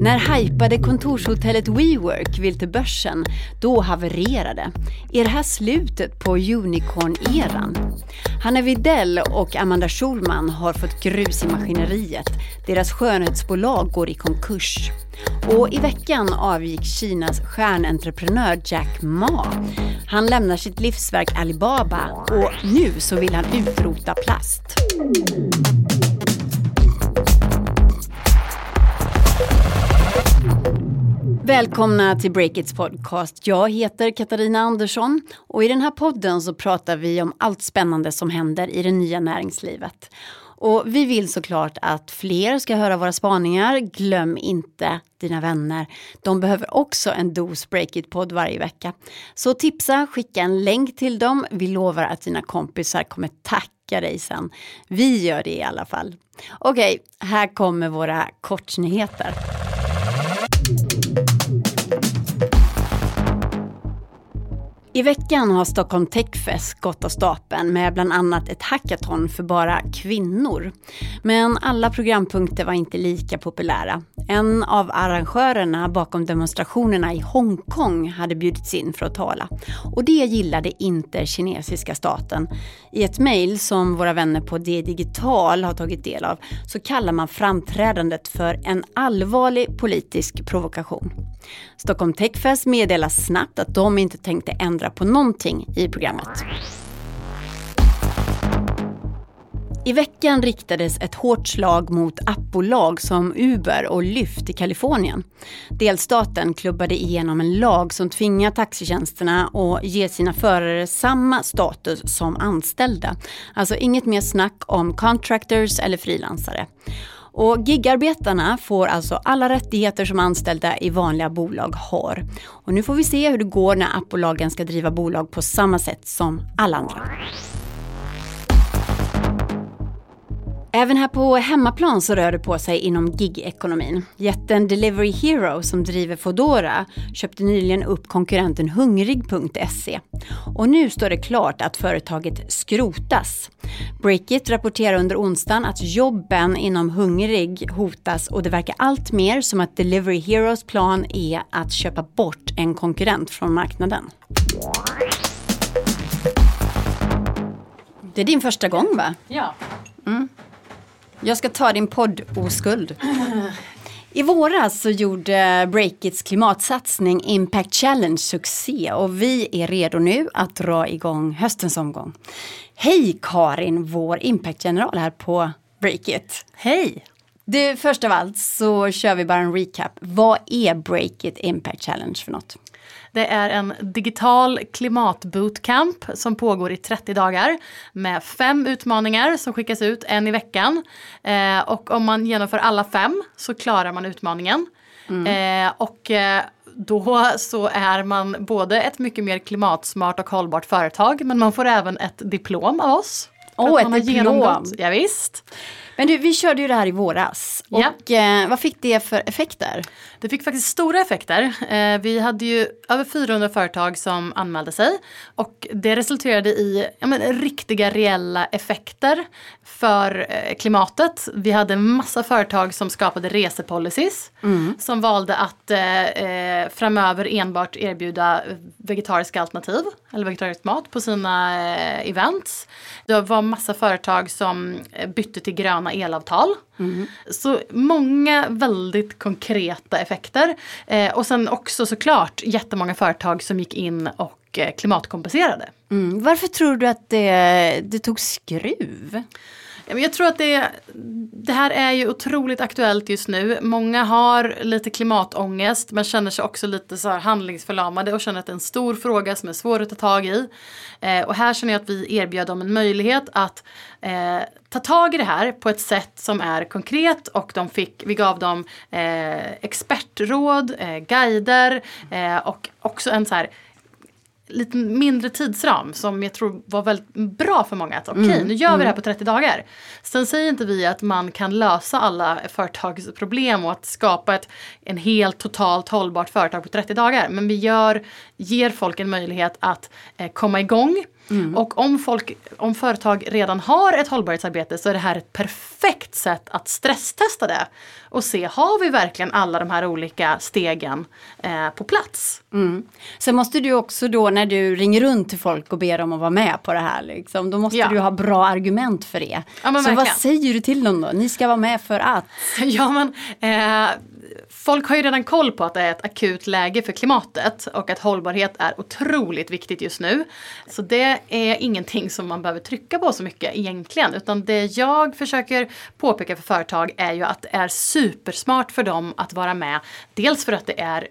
När hypade kontorshotellet WeWork vill till börsen, då havererade. Är det här slutet på unicorn-eran? Hanna Videll och Amanda Schulman har fått grus i maskineriet. Deras skönhetsbolag går i konkurs. Och i veckan avgick Kinas stjärnentreprenör Jack Ma. Han lämnar sitt livsverk Alibaba och nu så vill han utrota plast. Välkomna till Breakits podcast. Jag heter Katarina Andersson och i den här podden så pratar vi om allt spännande som händer i det nya näringslivet. Och vi vill såklart att fler ska höra våra spaningar. Glöm inte dina vänner. De behöver också en dos Breakit-podd varje vecka. Så tipsa, skicka en länk till dem. Vi lovar att dina kompisar kommer tacka dig sen. Vi gör det i alla fall. Okej, här kommer våra kortnyheter. I veckan har Stockholm Techfest gått av stapeln med bland annat ett hackathon för bara kvinnor. Men alla programpunkter var inte lika populära. En av arrangörerna bakom demonstrationerna i Hongkong hade bjudits in för att tala. Och det gillade inte kinesiska staten. I ett mejl som våra vänner på D Digital har tagit del av så kallar man framträdandet för en allvarlig politisk provokation. Stockholm Techfest meddelar snabbt att de inte tänkte ändra på någonting i programmet. I veckan riktades ett hårt slag mot appbolag som Uber och Lyft i Kalifornien. Delstaten klubbade igenom en lag som tvingar taxitjänsterna att ge sina förare samma status som anställda. Alltså inget mer snack om contractors eller frilansare. Och gigarbetarna får alltså alla rättigheter som anställda i vanliga bolag har. Och nu får vi se hur det går när appbolagen ska driva bolag på samma sätt som alla andra. Även här på hemmaplan så rör det på sig inom gig-ekonomin. Jätten Delivery Hero som driver Fodora köpte nyligen upp konkurrenten Hungrig.se. Och nu står det klart att företaget skrotas. Breakit rapporterar under onsdagen att jobben inom Hungrig hotas och det verkar allt mer som att Delivery Heroes plan är att köpa bort en konkurrent från marknaden. Det är din första gång va? Ja. Jag ska ta din podd oskuld. I våras så gjorde Breakits klimatsatsning Impact Challenge succé och vi är redo nu att dra igång höstens omgång. Hej Karin, vår Impact-general här på Breakit. Hej! Du, först av allt så kör vi bara en recap. Vad är Breakit Impact Challenge för något? Det är en digital klimatbootcamp som pågår i 30 dagar med fem utmaningar som skickas ut en i veckan. Eh, och om man genomför alla fem så klarar man utmaningen. Mm. Eh, och eh, då så är man både ett mycket mer klimatsmart och hållbart företag men man får även ett diplom av oss. Åh, oh, ett diplom! Ja, visst. Men du, vi körde ju det här i våras. Och ja. eh, vad fick det för effekter? Det fick faktiskt stora effekter. Eh, vi hade ju över 400 företag som anmälde sig. Och det resulterade i ja, men, riktiga reella effekter för eh, klimatet. Vi hade en massa företag som skapade resepolicies. Mm. Som valde att eh, eh, framöver enbart erbjuda vegetariska alternativ. Eller vegetarisk mat på sina events. Det var massa företag som bytte till gröna elavtal. Mm. Så många väldigt konkreta effekter. Eh, och sen också såklart jättemånga företag som gick in och eh, klimatkompenserade. Mm. Varför tror du att det, det tog skruv? Jag tror att det, det här är ju otroligt aktuellt just nu. Många har lite klimatångest men känner sig också lite så handlingsförlamade och känner att det är en stor fråga som är svår att ta tag i. Eh, och här känner jag att vi erbjöd dem en möjlighet att eh, ta tag i det här på ett sätt som är konkret och de fick, vi gav dem eh, expertråd, eh, guider eh, och också en så här lite mindre tidsram som jag tror var väldigt bra för många. Okej, okay, mm. nu gör vi det här mm. på 30 dagar. Sen säger inte vi att man kan lösa alla företagsproblem och att skapa ett en helt totalt hållbart företag på 30 dagar. Men vi gör, ger folk en möjlighet att eh, komma igång Mm. Och om, folk, om företag redan har ett hållbarhetsarbete så är det här ett perfekt sätt att stresstesta det. Och se, har vi verkligen alla de här olika stegen eh, på plats? Mm. Sen måste du också då när du ringer runt till folk och ber dem att vara med på det här, liksom, då måste ja. du ha bra argument för det. Ja, så verkligen. vad säger du till dem då? Ni ska vara med för att? Ja men eh, folk har ju redan koll på att det är ett akut läge för klimatet och att hållbarhet är otroligt viktigt just nu. Så det är ingenting som man behöver trycka på så mycket egentligen utan det jag försöker påpeka för företag är ju att det är supersmart för dem att vara med. Dels för att det är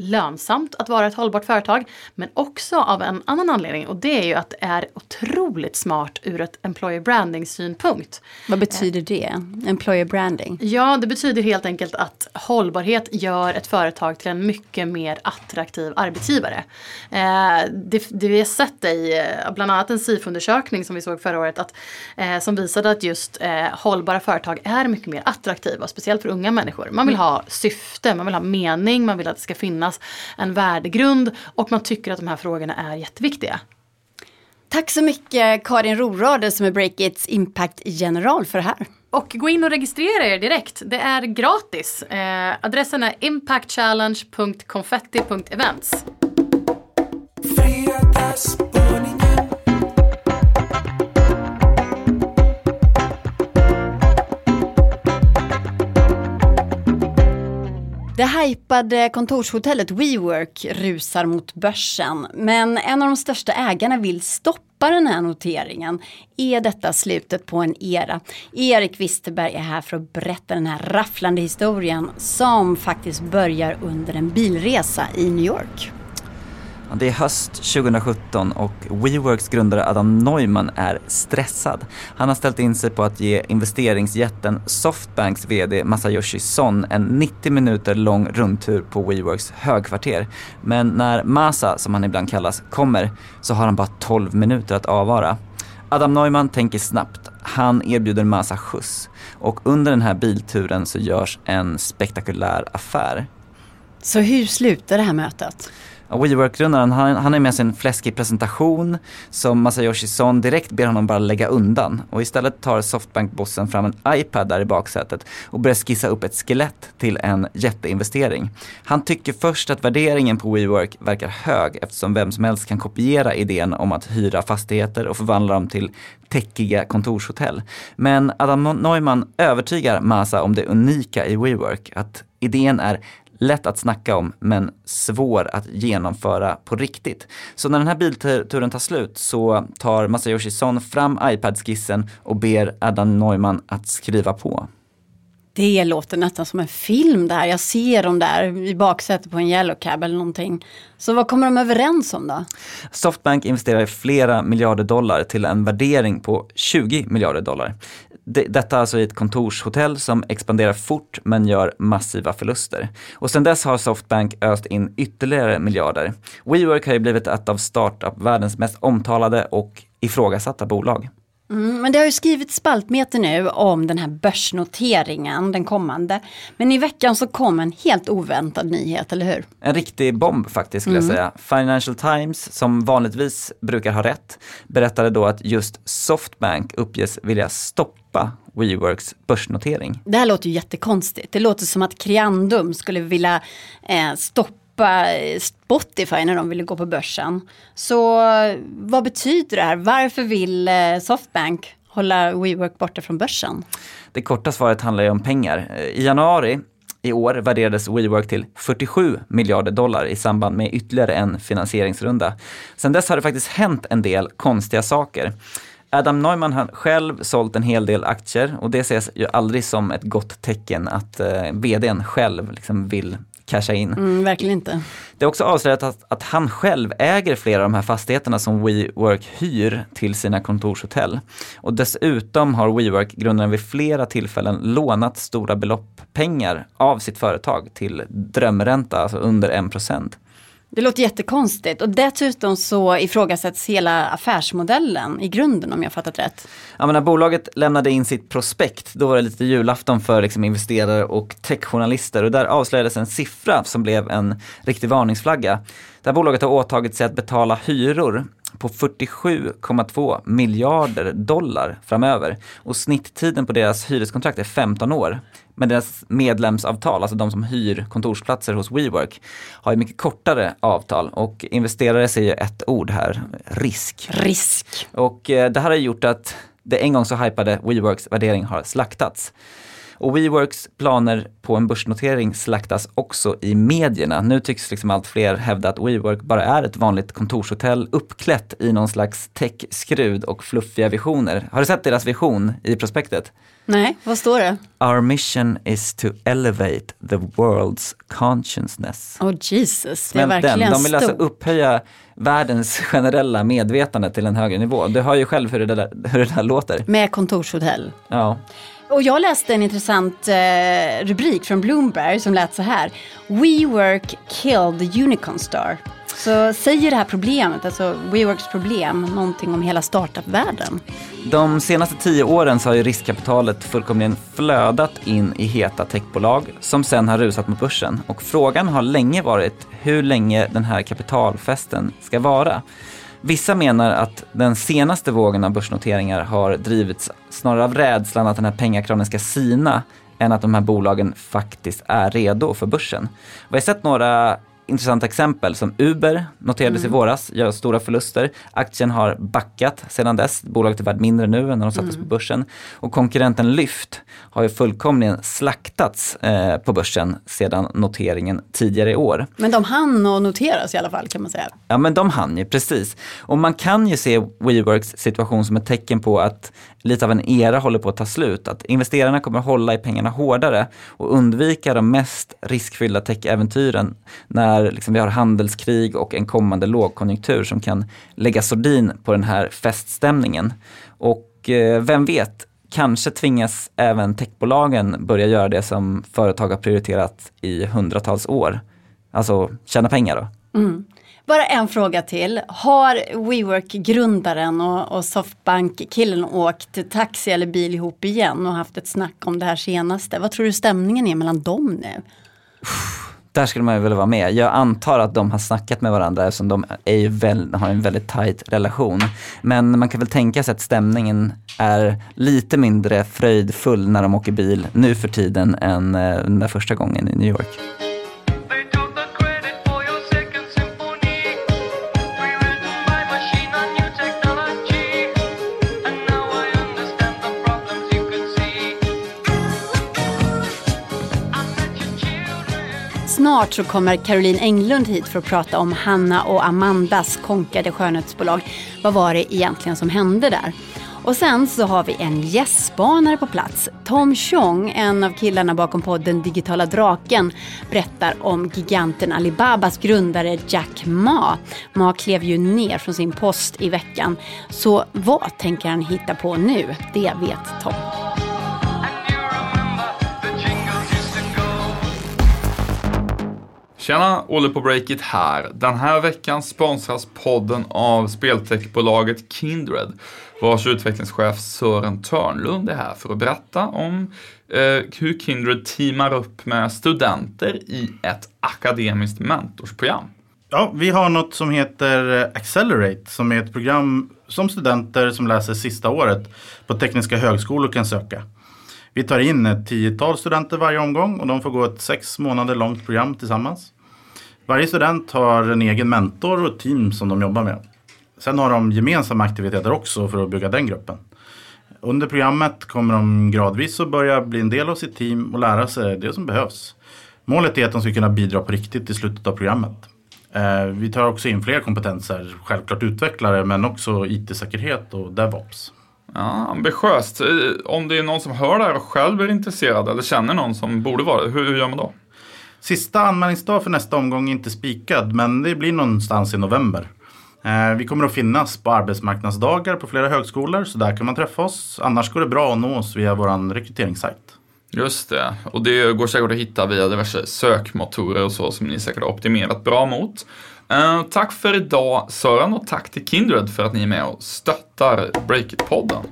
lönsamt att vara ett hållbart företag. Men också av en annan anledning och det är ju att det är otroligt smart ur ett employer branding synpunkt. Vad betyder det? Employer branding? Ja, det betyder helt enkelt att hållbarhet gör ett företag till en mycket mer attraktiv arbetsgivare. Eh, det, det vi har sett i eh, bland annat en SIF-undersökning som vi såg förra året att, eh, som visade att just hållbara företag är mycket mer attraktiva, speciellt för unga människor. Man vill ha syfte, man vill ha mening, man vill att det ska finnas finnas en värdegrund och man tycker att de här frågorna är jätteviktiga. Tack så mycket Karin Rorade som är Breakits Impact General för det här. Och gå in och registrera er direkt. Det är gratis. Eh, adressen är impactchallenge.confetti.events. Det hypade kontorshotellet WeWork rusar mot börsen. Men en av de största ägarna vill stoppa den här noteringen. Är detta slutet på en era? Erik Wisterberg är här för att berätta den här rafflande historien som faktiskt börjar under en bilresa i New York. Det är höst 2017 och WeWorks grundare Adam Neumann är stressad. Han har ställt in sig på att ge investeringsjätten Softbanks VD Masayoshi Son en 90 minuter lång rundtur på WeWorks högkvarter. Men när Masa, som han ibland kallas, kommer så har han bara 12 minuter att avvara. Adam Neumann tänker snabbt. Han erbjuder Masa skjuts och under den här bilturen så görs en spektakulär affär. Så hur slutar det här mötet? WeWork-grundaren, han, han är med sin fläskig presentation som Masayoshi Son direkt ber honom bara lägga undan. Och istället tar Softbank-bossen fram en iPad där i baksätet och börjar skissa upp ett skelett till en jätteinvestering. Han tycker först att värderingen på WeWork verkar hög eftersom vem som helst kan kopiera idén om att hyra fastigheter och förvandla dem till täckiga kontorshotell. Men Adam Neumann övertygar Masa om det unika i WeWork, att idén är lätt att snacka om men svår att genomföra på riktigt. Så när den här bilturen tar slut så tar Masayoshi Son fram iPad-skissen och ber Adam Neumann att skriva på. Det låter nästan som en film där. Jag ser dem där i baksätet på en yellow cab eller någonting. Så vad kommer de överens om då? Softbank investerar flera miljarder dollar till en värdering på 20 miljarder dollar detta alltså i ett kontorshotell som expanderar fort men gör massiva förluster. Och sedan dess har Softbank öst in ytterligare miljarder. WeWork har ju blivit ett av startup-världens mest omtalade och ifrågasatta bolag. Mm, men det har ju skrivit spaltmeter nu om den här börsnoteringen, den kommande. Men i veckan så kom en helt oväntad nyhet, eller hur? En riktig bomb faktiskt skulle mm. jag säga. Financial Times, som vanligtvis brukar ha rätt, berättade då att just Softbank uppges vilja stoppa WeWorks börsnotering. Det här låter ju jättekonstigt. Det låter som att Creandum skulle vilja eh, stoppa Eh, Spotify när de ville gå på börsen. Så vad betyder det här? Varför vill eh, Softbank hålla WeWork borta från börsen? Det korta svaret handlar ju om pengar. Eh, I januari i år värderades WeWork till 47 miljarder dollar i samband med ytterligare en finansieringsrunda. Sedan dess har det faktiskt hänt en del konstiga saker. Adam Neumann har själv sålt en hel del aktier och det ses ju aldrig som ett gott tecken att eh, vdn själv liksom vill casha in. Mm, verkligen inte. Det är också avslöjat att, att han själv äger flera av de här fastigheterna som WeWork hyr till sina kontorshotell. Och dessutom har WeWork grundaren vid flera tillfällen lånat stora belopp pengar av sitt företag till drömränta, alltså under 1%. Det låter jättekonstigt och dessutom så ifrågasätts hela affärsmodellen i grunden om jag fattat rätt. Ja, men när bolaget lämnade in sitt prospekt då var det lite julafton för liksom investerare och techjournalister och där avslöjades en siffra som blev en riktig varningsflagga. Det här bolaget har åtagit sig att betala hyror på 47,2 miljarder dollar framöver. Och snitttiden på deras hyreskontrakt är 15 år. Men deras medlemsavtal, alltså de som hyr kontorsplatser hos WeWork, har ju mycket kortare avtal och investerare ser ju ett ord här, risk. Risk. Och eh, det här har gjort att det en gång så hypade WeWorks värdering har slaktats. Och WeWorks planer på en börsnotering slaktas också i medierna. Nu tycks liksom allt fler hävda att WeWork bara är ett vanligt kontorshotell uppklätt i någon slags tech-skrud och fluffiga visioner. Har du sett deras vision i prospektet? Nej, vad står det? Our mission is to elevate the world's consciousness. Oh Jesus, det är verkligen den, de vill alltså stort. upphöja världens generella medvetande till en högre nivå. Du hör ju själv hur det där, hur det där låter. Med kontorshotell. Ja. Och jag läste en intressant eh, rubrik från Bloomberg som lät så här. WeWork killed the unicorn star. Så säger det här problemet, alltså WeWorks problem, någonting om hela startup-världen? De senaste tio åren så har ju riskkapitalet fullkomligen flödat in i heta techbolag som sen har rusat mot börsen. Och frågan har länge varit hur länge den här kapitalfesten ska vara. Vissa menar att den senaste vågen av börsnoteringar har drivits snarare av rädslan att den här pengakranen ska sina än att de här bolagen faktiskt är redo för börsen. Vi har sett några intressanta exempel som Uber noterades i våras, gör stora förluster. Aktien har backat sedan dess. Bolaget är värt mindre nu än när de sattes på börsen. Och konkurrenten Lyft har ju fullkomligen slaktats eh, på börsen sedan noteringen tidigare i år. Men de hann att noteras i alla fall kan man säga. Ja men de hann ju, precis. Och man kan ju se WeWorks situation som ett tecken på att lite av en era håller på att ta slut. Att investerarna kommer att hålla i pengarna hårdare och undvika de mest riskfyllda tech-äventyren när liksom vi har handelskrig och en kommande lågkonjunktur som kan lägga sordin på den här feststämningen. Och eh, vem vet, kanske tvingas även techbolagen börja göra det som företag har prioriterat i hundratals år. Alltså tjäna pengar då. Bara en fråga till. Har WeWork-grundaren och, och Softbank-killen åkt taxi eller bil ihop igen och haft ett snack om det här senaste? Vad tror du stämningen är mellan dem nu? Där skulle man ju vilja vara med. Jag antar att de har snackat med varandra eftersom de är ju väl, har en väldigt tajt relation. Men man kan väl tänka sig att stämningen är lite mindre fröjdfull när de åker bil nu för tiden än eh, den där första gången i New York. Snart så kommer Caroline Englund hit för att prata om Hanna och Amandas konkade skönhetsbolag. Vad var det egentligen som hände där? Och sen så har vi en gästspanare på plats. Tom Chong, en av killarna bakom podden Digitala Draken, berättar om giganten Alibabas grundare Jack Ma. Ma klev ju ner från sin post i veckan. Så vad tänker han hitta på nu? Det vet Tom. Tjena, Olle på Breakit här. Den här veckan sponsras podden av speltechbolaget Kindred, vars utvecklingschef Sören Törnlund är här för att berätta om eh, hur Kindred teamar upp med studenter i ett akademiskt mentorsprogram. Ja, vi har något som heter eh, Accelerate som är ett program som studenter som läser sista året på tekniska högskolor kan söka. Vi tar in ett tiotal studenter varje omgång och de får gå ett sex månader långt program tillsammans. Varje student har en egen mentor och ett team som de jobbar med. Sen har de gemensamma aktiviteter också för att bygga den gruppen. Under programmet kommer de gradvis att börja bli en del av sitt team och lära sig det som behövs. Målet är att de ska kunna bidra på riktigt i slutet av programmet. Eh, vi tar också in fler kompetenser, självklart utvecklare men också IT-säkerhet och DevOps. Ja, ambitiöst. Eh, Om det är någon som hör det här och själv är intresserad eller känner någon som borde vara det, hur hur gör man då? Sista anmälningsdag för nästa omgång är inte spikad men det blir någonstans i november. Eh, Vi kommer att finnas på arbetsmarknadsdagar på flera högskolor så där kan man träffa oss. Annars går det bra att nå oss via vår rekryteringssajt. Just det, och det går säkert att hitta via diverse sökmotorer och så som ni säkert har optimerat bra mot. Eh, tack för idag Sören och tack till Kindred för att ni är med och stöttar Breakit-podden.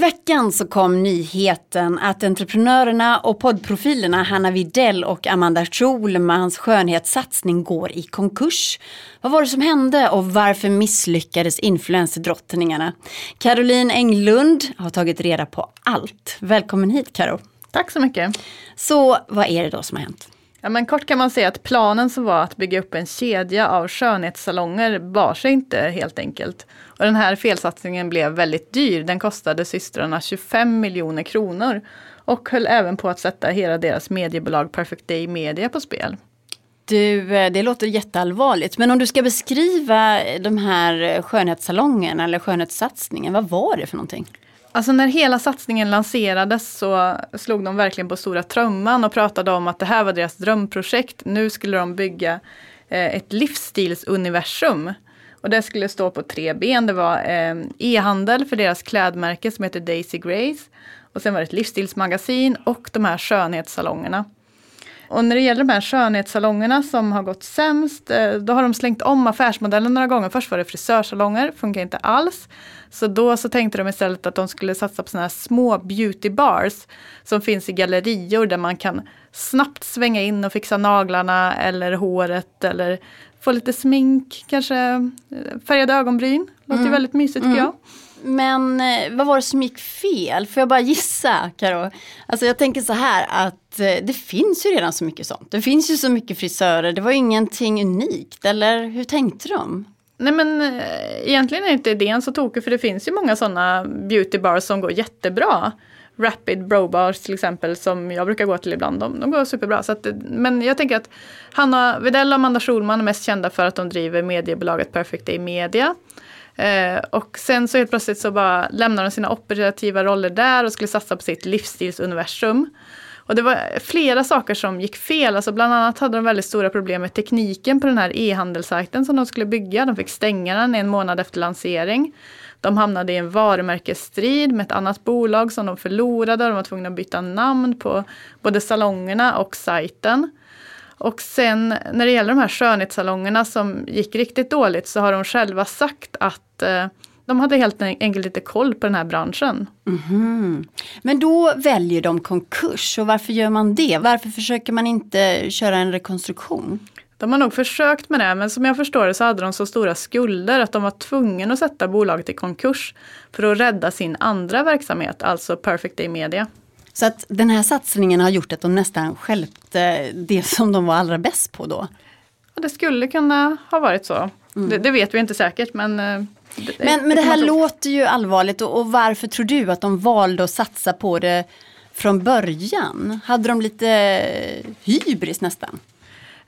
Veckan så kom nyheten att entreprenörerna och poddprofilerna Hanna Videll och Amanda Schulmans skönhetssatsning går i konkurs. Vad var det som hände och varför misslyckades influencerdrottningarna? Caroline Englund har tagit reda på allt. Välkommen hit Karo. Tack så mycket. Så vad är det då som har hänt? Ja, men kort kan man säga att planen som var att bygga upp en kedja av skönhetssalonger bar sig inte helt enkelt. Och den här felsatsningen blev väldigt dyr. Den kostade systrarna 25 miljoner kronor och höll även på att sätta hela deras mediebolag Perfect Day Media på spel. Du, eh, det låter jätteallvarligt. Men om du ska beskriva de här skönhetssalongerna eller skönhetssatsningen, vad var det för någonting? Alltså när hela satsningen lanserades så slog de verkligen på stora trumman och pratade om att det här var deras drömprojekt. Nu skulle de bygga eh, ett livsstilsuniversum. Och det skulle stå på tre ben. Det var eh, e-handel för deras klädmärke som heter Daisy Grace. Och sen var det ett livsstilsmagasin och de här skönhetssalongerna. Och när det gäller de här skönhetssalongerna som har gått sämst, eh, då har de slängt om affärsmodellen några gånger. Först var det frisörsalonger, funkar inte alls. Så då så tänkte de istället att de skulle satsa på sådana här små beauty bars som finns i gallerior där man kan snabbt svänga in och fixa naglarna eller håret eller få lite smink, kanske eh, färgade ögonbryn. Låter ju väldigt mysigt tycker jag. Men eh, vad var det som gick fel? Får jag bara gissa, Karo? Alltså jag tänker så här att eh, det finns ju redan så mycket sånt. Det finns ju så mycket frisörer. Det var ju ingenting unikt, eller hur tänkte de? Nej men eh, egentligen är inte idén så tokig för det finns ju många sådana beautybars som går jättebra. Rapid Bro Bars till exempel som jag brukar gå till ibland, de, de går superbra. Så att, men jag tänker att Hanna Widell och Amanda Schulman är mest kända för att de driver mediebolaget Perfect Day Media. Eh, och sen så helt plötsligt så bara lämnade de sina operativa roller där och skulle satsa på sitt livsstilsuniversum. Och det var flera saker som gick fel. Alltså bland annat hade de väldigt stora problem med tekniken på den här e-handelssajten som de skulle bygga. De fick stänga den en månad efter lansering. De hamnade i en varumärkesstrid med ett annat bolag som de förlorade. De var tvungna att byta namn på både salongerna och sajten. Och sen när det gäller de här skönhetssalongerna som gick riktigt dåligt så har de själva sagt att eh, de hade helt enkelt lite koll på den här branschen. Men då väljer de konkurs och varför gör man det? Varför försöker man inte köra en rekonstruktion? De har nog försökt med det, men som jag förstår det så hade de så stora skulder att de var tvungna att sätta bolaget i konkurs för att rädda sin andra verksamhet, alltså Perfect Day Media. Så att den här satsningen har gjort att de nästan stjälpte det som de var allra bäst på då. Och det skulle kunna ha varit så. Det, det vet vi inte säkert, men... eh, det- Men, men det här låter ju allvarligt och, och varför tror du att de valde att satsa på det från början? Hade de lite hybris nästan?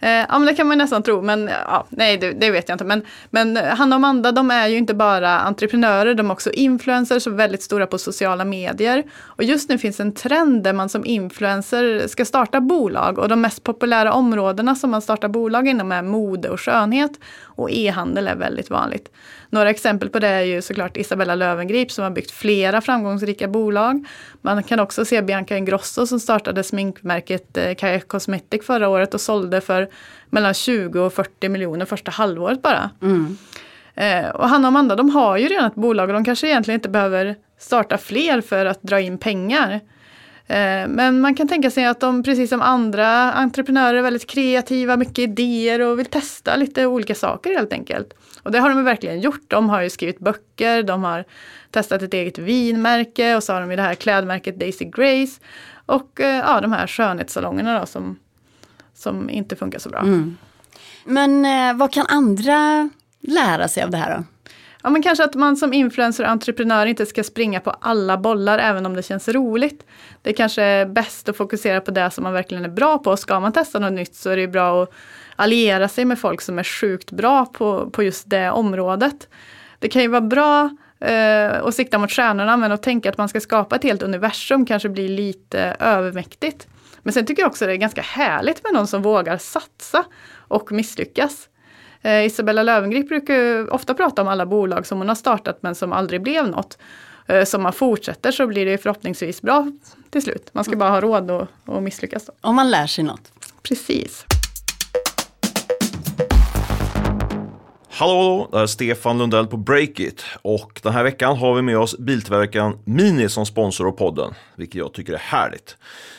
Eh, ja men det kan man nästan tro, men eh, ja, nej det, det vet jag inte. Men, men eh, Hanna och Amanda de är ju inte bara entreprenörer, de är också influencers och väldigt stora på sociala medier. Och just nu finns en trend där man som influencer ska starta bolag och de mest populära områdena som man startar bolag inom är mode och skönhet och e-handel är väldigt vanligt. Några exempel på det är ju såklart Isabella Löwengrip som har byggt flera framgångsrika bolag. Man kan också se Bianca Ingrosso som startade sminkmärket eh, Kaja Cosmetic förra året och sålde för mellan 20 och 40 miljoner första halvåret bara. Eh, och Hanna och Amanda de har ju redan ett bolag och de kanske egentligen inte behöver starta fler för att dra in pengar. Eh, Men man kan tänka sig att de precis som andra entreprenörer är väldigt kreativa, mycket idéer och vill testa lite olika saker helt enkelt. Och det har de verkligen gjort. De har ju skrivit böcker, de har testat ett eget vinmärke och så har de ju det här klädmärket Daisy Grace. Och eh, ja, de här skönhetssalongerna då som, som inte funkar så bra. Men eh, vad kan andra lära sig av det här då? Ja, men kanske att man som influencer och entreprenör inte ska springa på alla bollar även om det känns roligt. Det kanske är bäst att fokusera på det som man verkligen är bra på. Ska man testa något nytt så är det bra att alliera sig med folk som är sjukt bra på, på just det området. Det kan ju vara bra eh, att sikta mot stjärnorna men att tänka att man ska skapa ett helt universum kanske blir lite övermäktigt. Men sen tycker jag också det är ganska härligt med någon som vågar satsa och misslyckas. Eh, Isabella Löwengrip brukar ofta prata om alla bolag som hon har startat men som aldrig blev något. Eh, så om man fortsätter så blir det förhoppningsvis bra till slut. Man ska bara ha råd att, misslyckas. Då. Om man lär sig något. Precis. Hallå, hallå, det här är Stefan Lundell på Breakit och den här veckan har vi med oss biltillverkaren Mini som sponsor av podden, vilket jag tycker är härligt.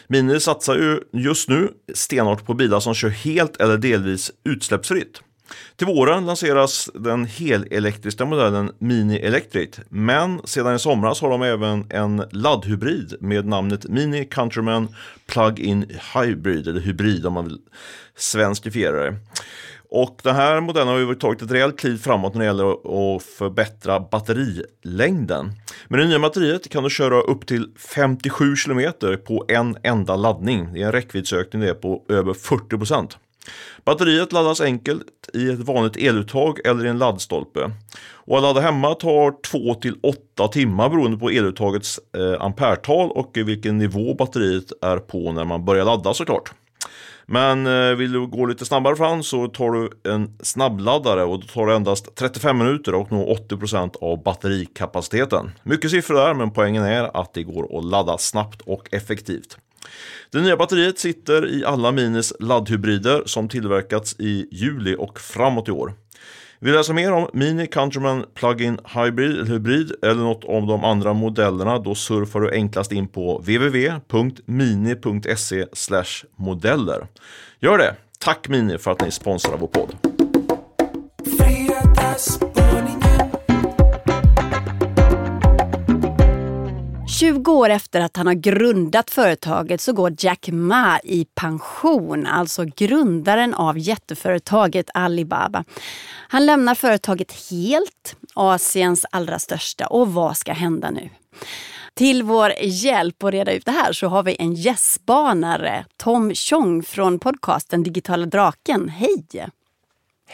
Mini satsar ju just nu stenhårt på bilar som kör helt eller delvis utsläppsfritt. Till våren lanseras den helelektriska modellen Mini Electric, men sedan i somras har de även en laddhybrid med namnet Mini Countryman Plug-in Hybrid, eller hybrid om man vill svenskifiera det. Och den här modellen har ju tagit ett rejält kliv framåt när det gäller att förbättra batterilängden. Med det nya batteriet kan du köra upp till 57 km på en enda laddning. Det är en räckviddsökning det är på över 40 procent. Batteriet laddas enkelt i ett vanligt eluttag eller i en laddstolpe. Och att ladda hemma tar 2 till 8 timmar beroende på eluttagets eh, ampertal och vilken nivå batteriet är på när man börjar ladda såklart. Men eh, vill du gå lite snabbare fram så tar du en snabbladdare och då tar det endast 35 minuter och når 80% av batterikapaciteten. Mycket siffror där men poängen är att det går att ladda snabbt och effektivt. Det nya batteriet sitter i alla Minis laddhybrider som tillverkats i juli och framåt i år. Vill du läsa mer om Mini Countryman Plug-in Hybrid, hybrid eller något om de andra modellerna då surfar du enklast in på www.mini.se modeller. Gör det! Tack Mini för att ni sponsrar vår podd. 20 år efter att han har grundat företaget så går Jack Ma i pension, alltså grundaren av jätteföretaget Alibaba. Han lämnar företaget helt, Asiens allra största. Och vad ska hända nu? Till vår hjälp att reda ut det här så har vi en gästbanare, Tom Chong från podcasten Digitala Draken. Hej!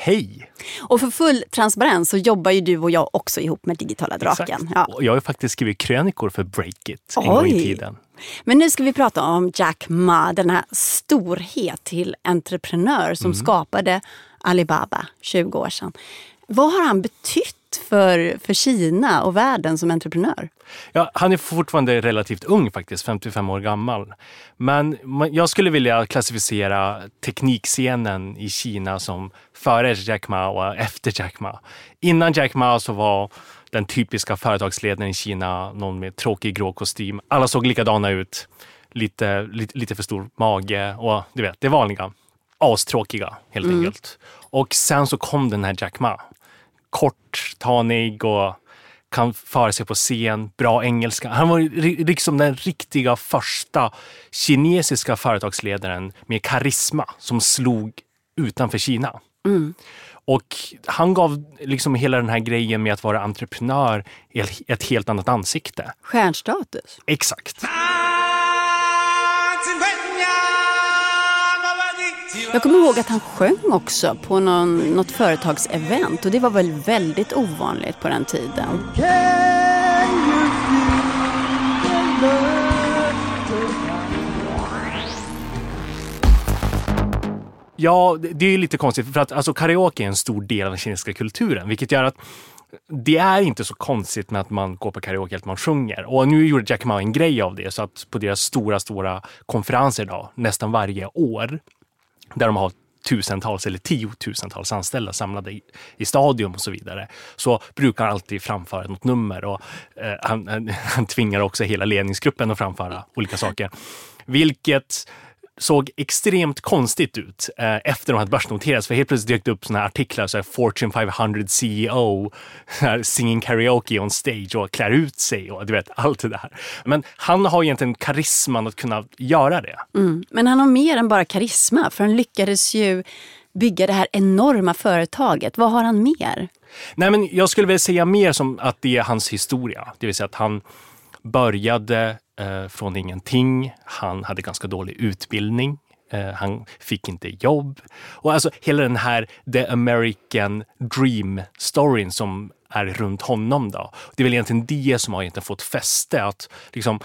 Hej! Och för full transparens så jobbar ju du och jag också ihop med Digitala Draken. Ja. Jag har faktiskt skrivit krönikor för Breakit en gång i tiden. Men nu ska vi prata om Jack Ma, den här storhet till entreprenör som skapade Alibaba 20 år sedan. Vad har han betytt för, för Kina och världen som entreprenör? Ja, han är fortfarande relativt ung faktiskt, 55 år gammal. Men jag skulle vilja klassificera teknikscenen i Kina som före Jack Ma och efter Jack Ma. Innan Jack Ma så var den typiska företagsledaren i Kina någon med tråkig grå kostym. Alla såg likadana ut. Lite, lite, lite för stor mage och du vet, det vanliga. Astråkiga helt enkelt. Och sen så kom den här Jack Ma. Kort, tanig och kan föra sig på scen, bra engelska. Han var liksom den riktiga första kinesiska företagsledaren med karisma som slog utanför Kina. Och han gav liksom hela den här grejen med att vara entreprenör ett- helt annat ansikte. Stjärnstatus. Exakt. Jag kommer ihåg att han sjöng också på någon, något företagsevent och det var väl väldigt ovanligt på den tiden. Ja, det är ju lite konstigt för att alltså, karaoke är en stor del av den kinesiska kulturen, vilket gör att det är inte så konstigt med att man går på karaoke, att man sjunger. Och nu gjorde Jack Ma en grej av det, så att på deras stora, stora konferenser då, nästan varje år, där de har tusentals eller tiotusentals anställda samlade i, i stadion och så vidare, så brukar han alltid framföra något nummer och eh, han, han, han tvingar också hela ledningsgruppen att framföra olika saker. Vilket såg extremt konstigt ut eh, efter de hade börsnoterats. För helt plötsligt dök det upp såna här artiklar, så här Fortune 500 CEO, här singing karaoke on stage och klär ut sig och du vet allt det där. Men han har egentligen karisman att kunna göra det. Mm. Men han har mer än bara karisma för han lyckades ju bygga det här enorma företaget. Vad har han mer? Nej, men jag skulle väl säga mer som att det är hans historia. Det vill säga att han började eh, från ingenting. Han hade ganska dålig utbildning. Eh, han fick inte jobb. Och alltså hela den här the American dream storyn som är runt honom då. Det är väl egentligen det som har egentligen fått fäste. Att liksom,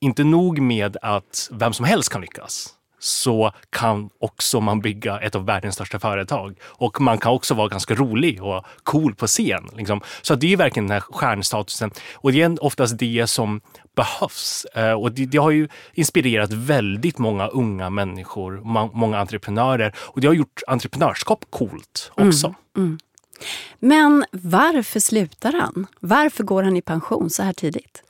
inte nog med att vem som helst kan lyckas så kan också man bygga ett av världens största företag. Och man kan också vara ganska rolig och cool på scen. Liksom. Så det är verkligen den här stjärnstatusen. Och det är oftast det som behövs. Eh, Och det, det har ju inspirerat väldigt många unga människor, många entreprenörer. Och det har gjort entreprenörskap coolt också. Men varför slutar han? Varför går han i pension så här tidigt?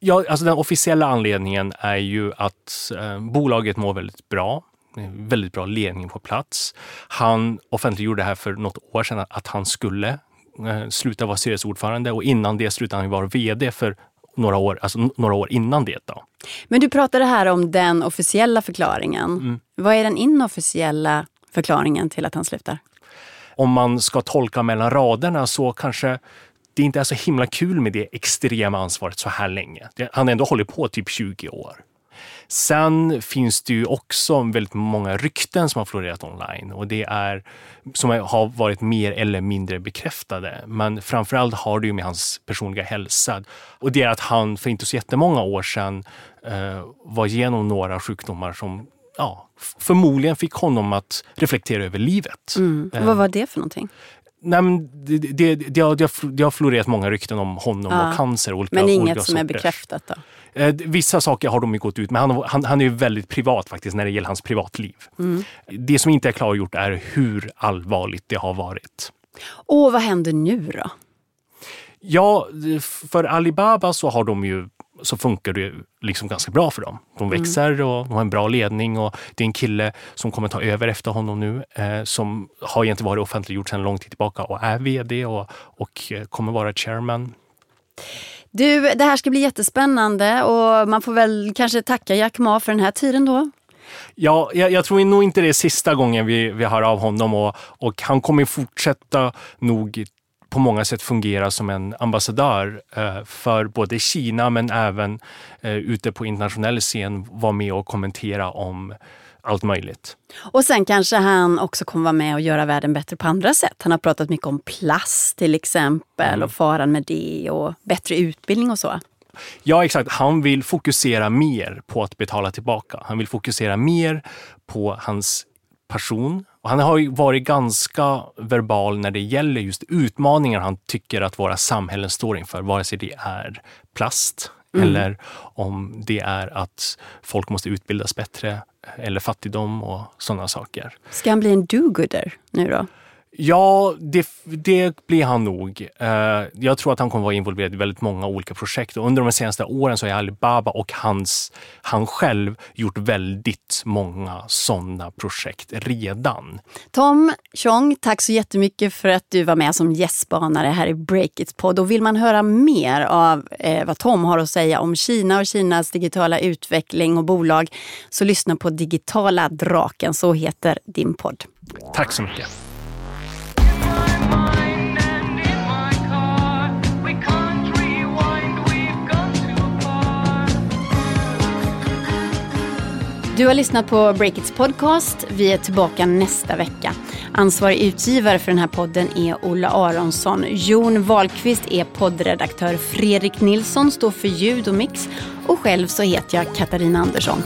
Ja, alltså den officiella anledningen är ju att eh, bolaget mår väldigt bra. Väldigt bra ledning på plats. Han offentliggjorde här för något år sedan att han skulle eh, sluta vara styrelseordförande och innan det slutade han vara vd för några år, alltså några år innan det. Då. Men du pratade här om den officiella förklaringen. Mm. Vad är den inofficiella förklaringen till att han slutar? Om man ska tolka mellan raderna så kanske det inte är så himla kul med det extrema ansvaret så här länge. Han har ändå hållit på typ 20 år. Sen finns det ju också väldigt många rykten som har florerat online och det är som har varit mer eller mindre bekräftade. Men framförallt har det ju med hans personliga hälsa och det är att han för inte så jättemånga år sedan eh, var igenom några sjukdomar som ja, förmodligen fick honom att reflektera över livet. Mm. Eh, Vad var det för någonting? Nej, men det, det, det, har, det, har, florerat många rykten om honom Ja. och cancer. och Olika, Men inget olika som är sorters. bekräftat då? Eh, Vissa saker har de ju gått ut med. Han, han, han är ju väldigt privat faktiskt när det gäller hans privatliv. Mm. Det som inte är klargjort är hur allvarligt det har varit. Och vad händer nu då? Ja, för Alibaba så har de ju så funkar det liksom ganska bra för dem. De Mm. växer och de har en bra ledning och det är en kille som kommer ta över efter honom nu eh, som har egentligen varit offentliggjort sedan lång tid tillbaka och är vd och, och eh, kommer vara chairman. Du, det här ska bli jättespännande och man får väl kanske tacka Jack Ma för den här tiden då. Ja, jag, jag tror nog inte det är sista gången vi, vi hör av honom och, och han kommer fortsätta nog på många sätt fungera som en ambassadör eh, för både Kina men även eh, ute på internationell scen vara med och kommentera om allt möjligt. Och sen kanske han också kommer vara med och göra världen bättre på andra sätt. Han har pratat mycket om plast till exempel och faran med det och bättre utbildning och så. Ja, exakt. Han vill fokusera mer på att betala tillbaka. Han vill fokusera mer på hans person. Och han har ju varit ganska verbal när det gäller just utmaningar han tycker att våra samhällen står inför, vare sig det är plast eller om det är att folk måste utbildas bättre eller fattigdom och sådana saker. Ska han bli en do-gooder nu då? Ja, det, det blir han nog. Eh, jag tror att han kommer vara involverad i väldigt många olika projekt. Och under de senaste åren så har Alibaba och hans, han själv gjort väldigt många sådana projekt redan. Tom Chong, tack så jättemycket för att du var med som gästbanare här i Breakits podd. Och vill man höra mer av eh, vad Tom har att säga om Kina och Kinas digitala utveckling och bolag så lyssna på Digitala draken, så heter din podd. Tack så mycket. Du har lyssnat på Breakits podcast. Vi är tillbaka nästa vecka. Ansvarig utgivare för den här podden är Ola Aronsson. Jon Wahlqvist är poddredaktör. Fredrik Nilsson står för ljud och mix. Och själv så heter jag Katarina Andersson.